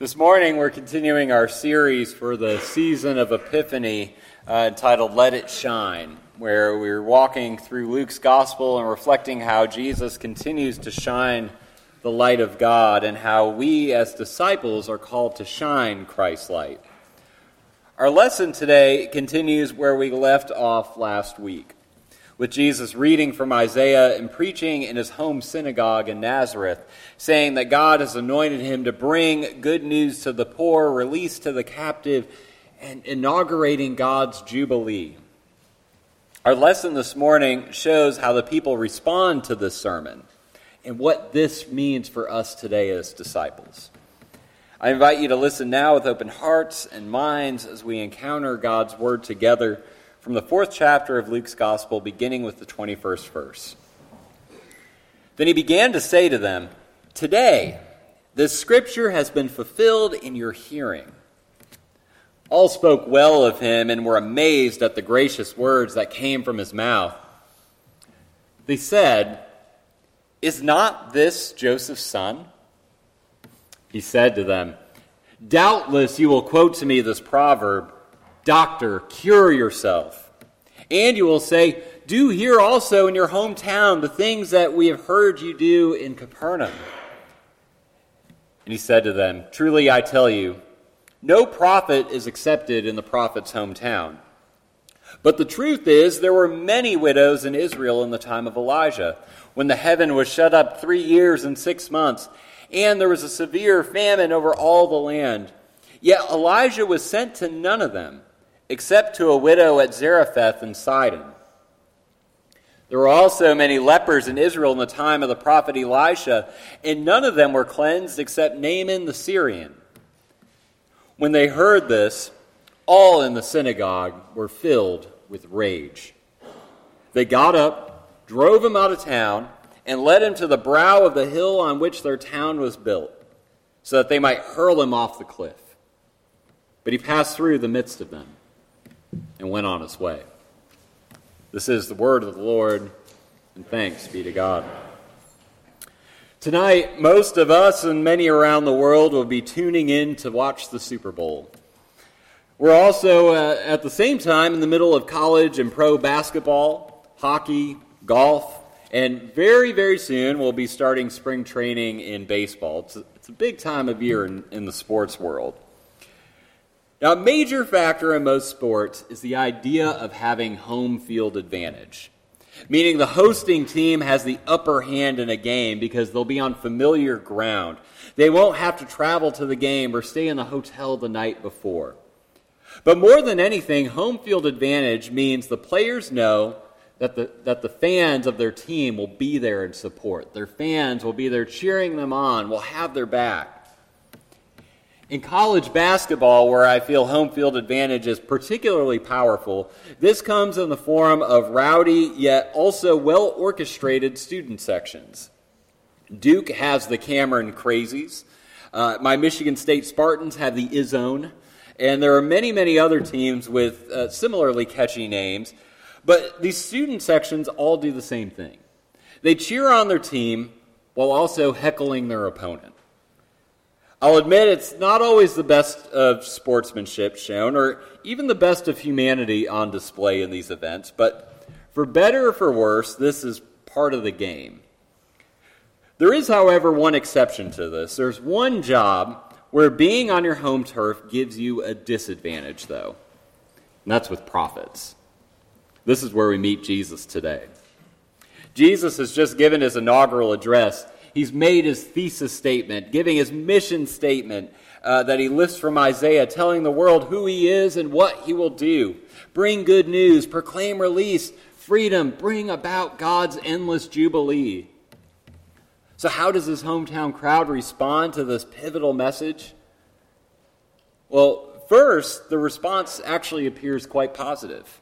This morning, we're continuing our series for the season of Epiphany uh, entitled Let It Shine, where we're walking through Luke's gospel and reflecting how Jesus continues to shine the light of God and how we as disciples are called to shine Christ's light. Our lesson today continues where we left off last week with Jesus reading from Isaiah and preaching in his home synagogue in Nazareth, saying that God has anointed him to bring good news to the poor, release to the captive, and inaugurating God's Jubilee. Our lesson this morning shows how the people respond to this sermon and what this means for us today as disciples. I invite you to listen now with open hearts and minds as we encounter God's Word together from the fourth chapter of Luke's Gospel, beginning with the 21st verse. Then he began to say to them, Today, this scripture has been fulfilled in your hearing. All spoke well of him and were amazed at the gracious words that came from his mouth. They said, Is not this Joseph's son? He said to them, Doubtless you will quote to me this proverb Doctor, cure yourself. And you will say, Do here also in your hometown the things that we have heard you do in Capernaum. And he said to them, Truly I tell you, no prophet is accepted in the prophet's hometown. But the truth is, there were many widows in Israel in the time of Elijah, when the heaven was shut up three years and six months, and there was a severe famine over all the land. Yet Elijah was sent to none of them except to a widow at Zarephath in Sidon. There were also many lepers in Israel in the time of the prophet Elisha, and none of them were cleansed except Naaman the Syrian. When they heard this, all in the synagogue were filled with rage. They got up, drove him out of town, and led him to the brow of the hill on which their town was built, so that they might hurl him off the cliff. But he passed through the midst of them and went on his way. This is the word of the Lord, and thanks be to God. Tonight, most of us and many around the world will be tuning in to watch the Super Bowl. We're also, uh, at the same time, in the middle of college and pro basketball, hockey, golf, and very, very soon we'll be starting spring training in baseball. It's a, it's a big time of year in, in the sports world. Now, a major factor in most sports is the idea of having home field advantage, meaning the hosting team has the upper hand in a game because they'll be on familiar ground. They won't have to travel to the game or stay in the hotel the night before. But more than anything, home field advantage means the players know that the, that the fans of their team will be there in support. Their fans will be there cheering them on, will have their back. In college basketball, where I feel home field advantage is particularly powerful, this comes in the form of rowdy yet also well orchestrated student sections. Duke has the Cameron Crazies. Uh, my Michigan State Spartans have the Izzone. And there are many, many other teams with uh, similarly catchy names. But these student sections all do the same thing. They cheer on their team while also heckling their opponent. I'll admit it's not always the best of sportsmanship shown, or even the best of humanity on display in these events, but for better or for worse, this is part of the game. There is, however, one exception to this. There's one job where being on your home turf gives you a disadvantage, though, and that's with prophets. This is where we meet Jesus today. Jesus has just given his inaugural address he's made his thesis statement, giving his mission statement uh, that he lifts from Isaiah, telling the world who he is and what he will do. Bring good news, proclaim release, freedom, bring about God's endless jubilee. So, how does his hometown crowd respond to this pivotal message? Well, first, the response actually appears quite positive.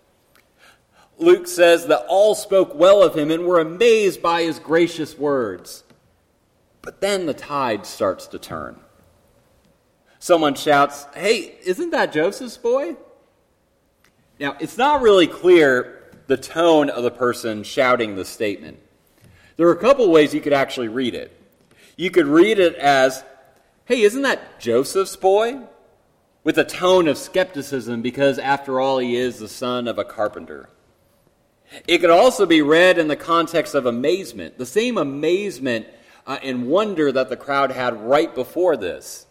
Luke says that all spoke well of him and were amazed by his gracious words. But then the tide starts to turn. Someone shouts, Hey, isn't that Joseph's boy? Now, it's not really clear the tone of the person shouting the statement. There are a couple ways you could actually read it. You could read it as, hey, isn't that Joseph's boy? With a tone of skepticism because, after all, he is the son of a carpenter. It could also be read in the context of amazement, the same amazement uh, and wonder that the crowd had right before this,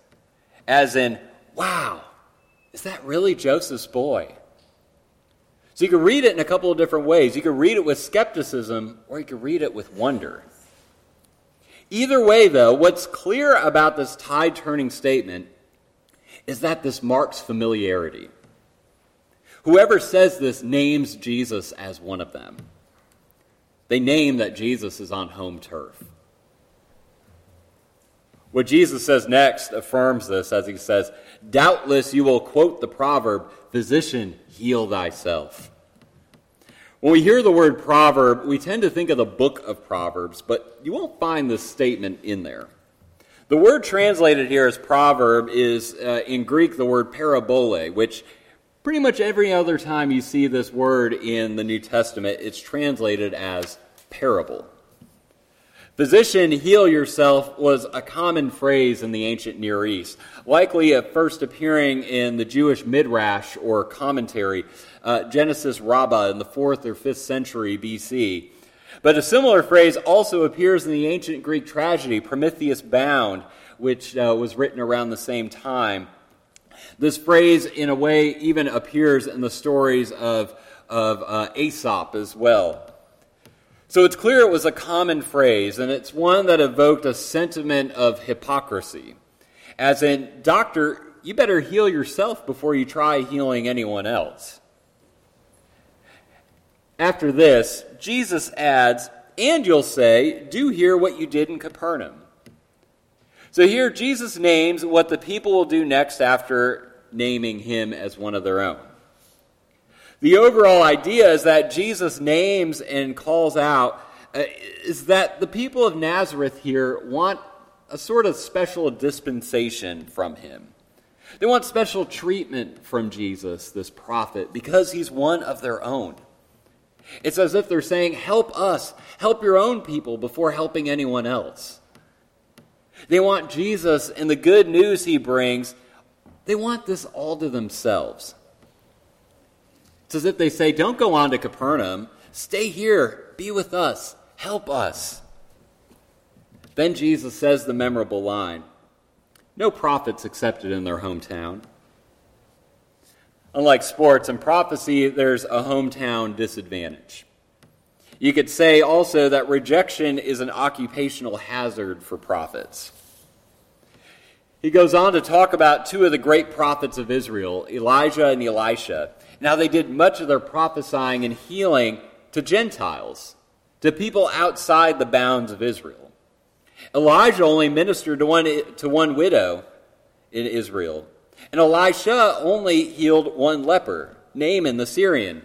as in, wow, is that really Joseph's boy? So you could read it in a couple of different ways. You could read it with skepticism, or you could read it with wonder. Either way, though, what's clear about this tide turning statement is that this marks familiarity. Whoever says this names Jesus as one of them. They name that Jesus is on home turf. What Jesus says next affirms this as he says, Doubtless you will quote the proverb, Physician, heal thyself. When we hear the word proverb, we tend to think of the book of Proverbs, but you won't find this statement in there. The word translated here as proverb is uh, in Greek the word parabole, which pretty much every other time you see this word in the New Testament, it's translated as parable. Physician, heal yourself was a common phrase in the ancient Near East, likely at first appearing in the Jewish Midrash or commentary, uh, Genesis Rabbah in the 4th or 5th century BC. But a similar phrase also appears in the ancient Greek tragedy, Prometheus Bound, which uh, was written around the same time. This phrase, in a way, even appears in the stories of, of uh, Aesop as well. So it's clear it was a common phrase, and it's one that evoked a sentiment of hypocrisy. As in, doctor, you better heal yourself before you try healing anyone else. After this, Jesus adds, and you'll say, Do here what you did in Capernaum. So here, Jesus names what the people will do next after naming him as one of their own. The overall idea is that Jesus names and calls out uh, is that the people of Nazareth here want a sort of special dispensation from him. They want special treatment from Jesus, this prophet, because he's one of their own. It's as if they're saying, Help us, help your own people before helping anyone else. They want Jesus and the good news he brings, they want this all to themselves. It's as if they say, Don't go on to Capernaum. Stay here. Be with us. Help us. Then Jesus says the memorable line No prophets accepted in their hometown. Unlike sports and prophecy, there's a hometown disadvantage. You could say also that rejection is an occupational hazard for prophets. He goes on to talk about two of the great prophets of Israel, Elijah and Elisha. Now, they did much of their prophesying and healing to Gentiles, to people outside the bounds of Israel. Elijah only ministered to one, to one widow in Israel, and Elisha only healed one leper, Naaman the Syrian,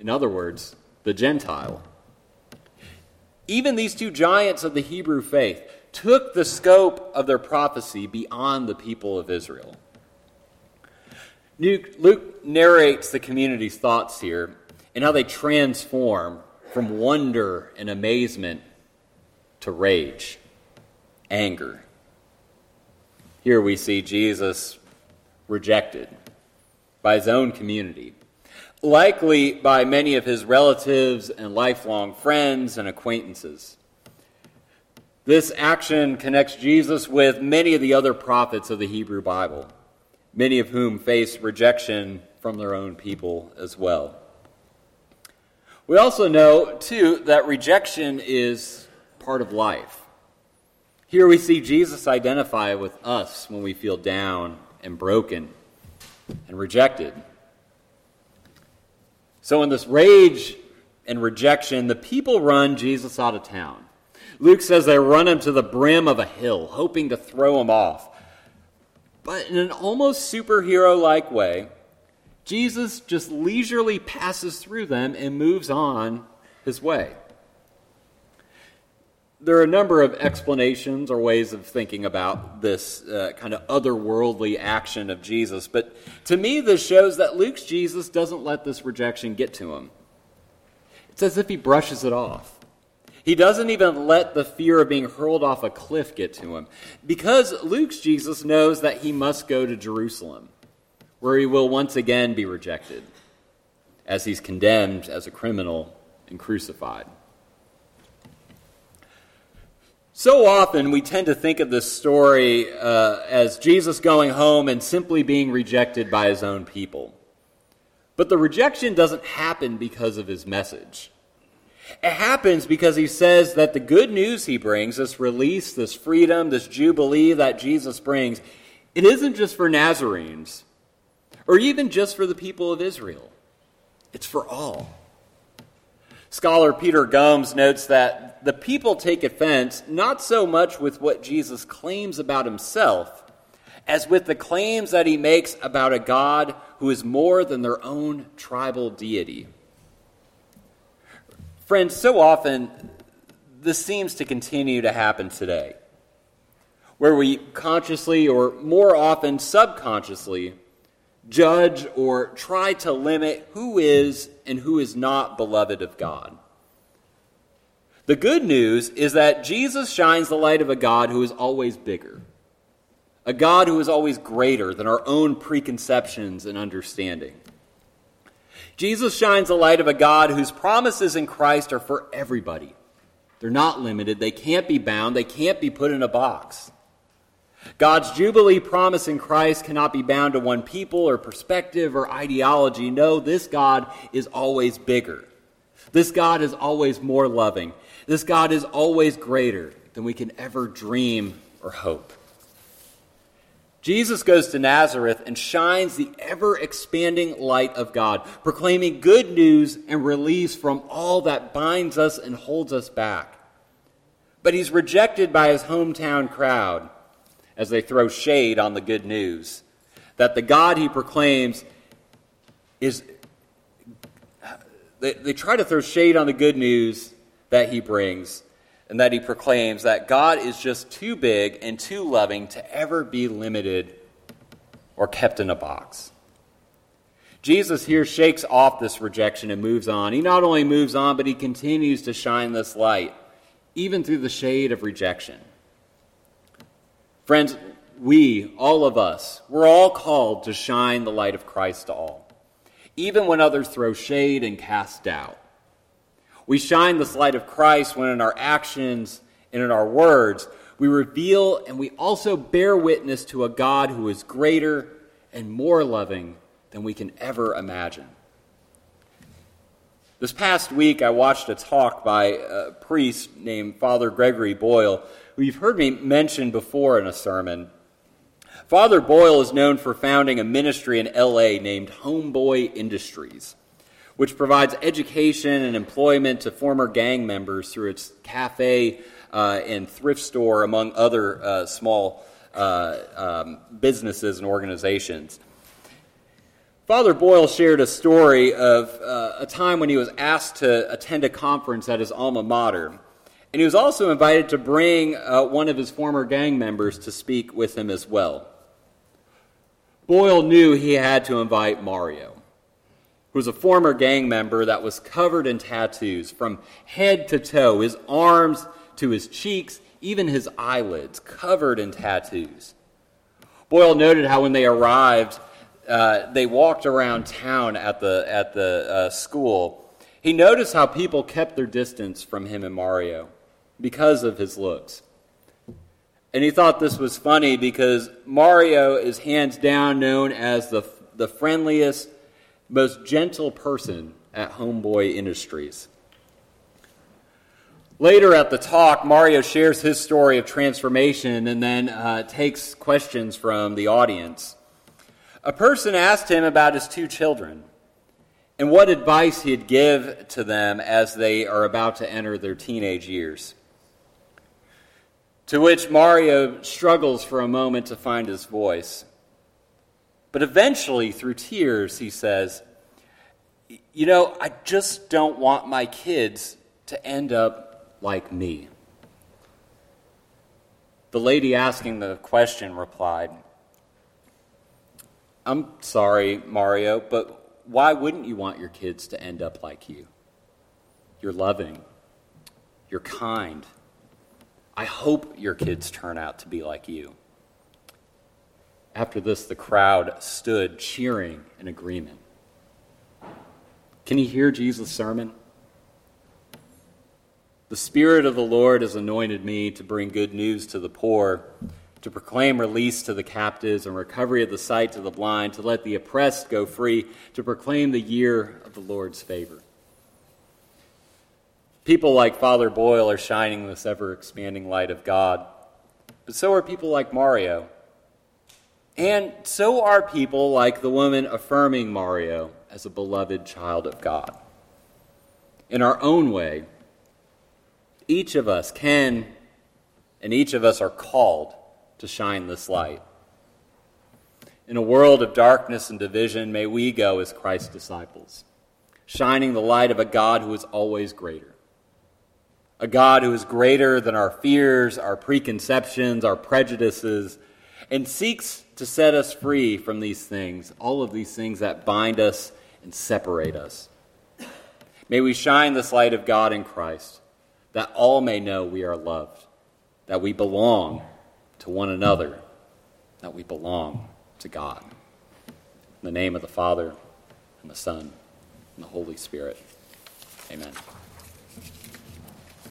in other words, the Gentile. Even these two giants of the Hebrew faith took the scope of their prophecy beyond the people of Israel. Luke narrates the community's thoughts here and how they transform from wonder and amazement to rage, anger. Here we see Jesus rejected by his own community, likely by many of his relatives and lifelong friends and acquaintances. This action connects Jesus with many of the other prophets of the Hebrew Bible many of whom face rejection from their own people as well. We also know, too, that rejection is part of life. Here we see Jesus identify with us when we feel down and broken and rejected. So, in this rage and rejection, the people run Jesus out of town. Luke says they run him to the brim of a hill, hoping to throw him off. But in an almost superhero like way, Jesus just leisurely passes through them and moves on his way. There are a number of explanations or ways of thinking about this uh, kind of otherworldly action of Jesus, but to me, this shows that Luke's Jesus doesn't let this rejection get to him. It's as if he brushes it off. He doesn't even let the fear of being hurled off a cliff get to him because Luke's Jesus knows that he must go to Jerusalem, where he will once again be rejected as he's condemned as a criminal and crucified. So often we tend to think of this story uh, as Jesus going home and simply being rejected by his own people. But the rejection doesn't happen because of his message. It happens because he says that the good news he brings, this release, this freedom, this jubilee that Jesus brings, it isn't just for Nazarenes or even just for the people of Israel. It's for all. Scholar Peter Gomes notes that the people take offense not so much with what Jesus claims about himself as with the claims that he makes about a God who is more than their own tribal deity. Friends, so often this seems to continue to happen today, where we consciously or more often subconsciously judge or try to limit who is and who is not beloved of God. The good news is that Jesus shines the light of a God who is always bigger, a God who is always greater than our own preconceptions and understanding. Jesus shines the light of a God whose promises in Christ are for everybody. They're not limited, they can't be bound, they can't be put in a box. God's Jubilee promise in Christ cannot be bound to one people or perspective or ideology. No, this God is always bigger. This God is always more loving. This God is always greater than we can ever dream or hope. Jesus goes to Nazareth and shines the ever expanding light of God, proclaiming good news and release from all that binds us and holds us back. But he's rejected by his hometown crowd as they throw shade on the good news that the God he proclaims is. They, they try to throw shade on the good news that he brings and that he proclaims that God is just too big and too loving to ever be limited or kept in a box. Jesus here shakes off this rejection and moves on. He not only moves on, but he continues to shine this light, even through the shade of rejection. Friends, we, all of us, we're all called to shine the light of Christ to all, even when others throw shade and cast doubt. We shine this light of Christ when in our actions and in our words, we reveal and we also bear witness to a God who is greater and more loving than we can ever imagine. This past week, I watched a talk by a priest named Father Gregory Boyle, who you've heard me mention before in a sermon. Father Boyle is known for founding a ministry in LA named Homeboy Industries which provides education and employment to former gang members through its cafe uh, and thrift store, among other uh, small uh, um, businesses and organizations. Father Boyle shared a story of uh, a time when he was asked to attend a conference at his alma mater. And he was also invited to bring uh, one of his former gang members to speak with him as well. Boyle knew he had to invite Mario who was a former gang member that was covered in tattoos from head to toe, his arms to his cheeks, even his eyelids, covered in tattoos. Boyle noted how when they arrived, uh, they walked around town at the, at the uh, school. He noticed how people kept their distance from him and Mario because of his looks. And he thought this was funny because Mario is hands down known as the, the friendliest, most gentle person at Homeboy Industries. Later at the talk, Mario shares his story of transformation and then uh, takes questions from the audience. A person asked him about his two children and what advice he'd give to them as they are about to enter their teenage years. To which Mario struggles for a moment to find his voice. But eventually, through tears, he says, You know, I just don't want my kids to end up like me. The lady asking the question replied, I'm sorry, Mario, but why wouldn't you want your kids to end up like you? You're loving, You're kind. I hope your kids turn out to be like you. After this, the crowd stood cheering in agreement. Can you hear Jesus' sermon? The Spirit of the Lord has anointed me to bring good news to the poor, to proclaim release to the captives and recovery of the sight to the blind, to let the oppressed go free, to proclaim the year of the Lord's favor. People like Father Boyle are shining this ever expanding light of God, but so are people like Mario. And so are people like the woman affirming Mario as a beloved child of God. In our own way, each of us can and each of us are called to shine this light. In a world of darkness and division, may we go as Christ's disciples, shining the light of a God who is always greater. A God who is greater than our fears, our preconceptions, our prejudices, and seeks to set us free from these things, all of these things that bind us and separate us. May we shine this light of God in Christ that all may know we are loved, that we belong to one another, that we belong to God. In the name of the Father, and the Son, and the Holy Spirit. Amen.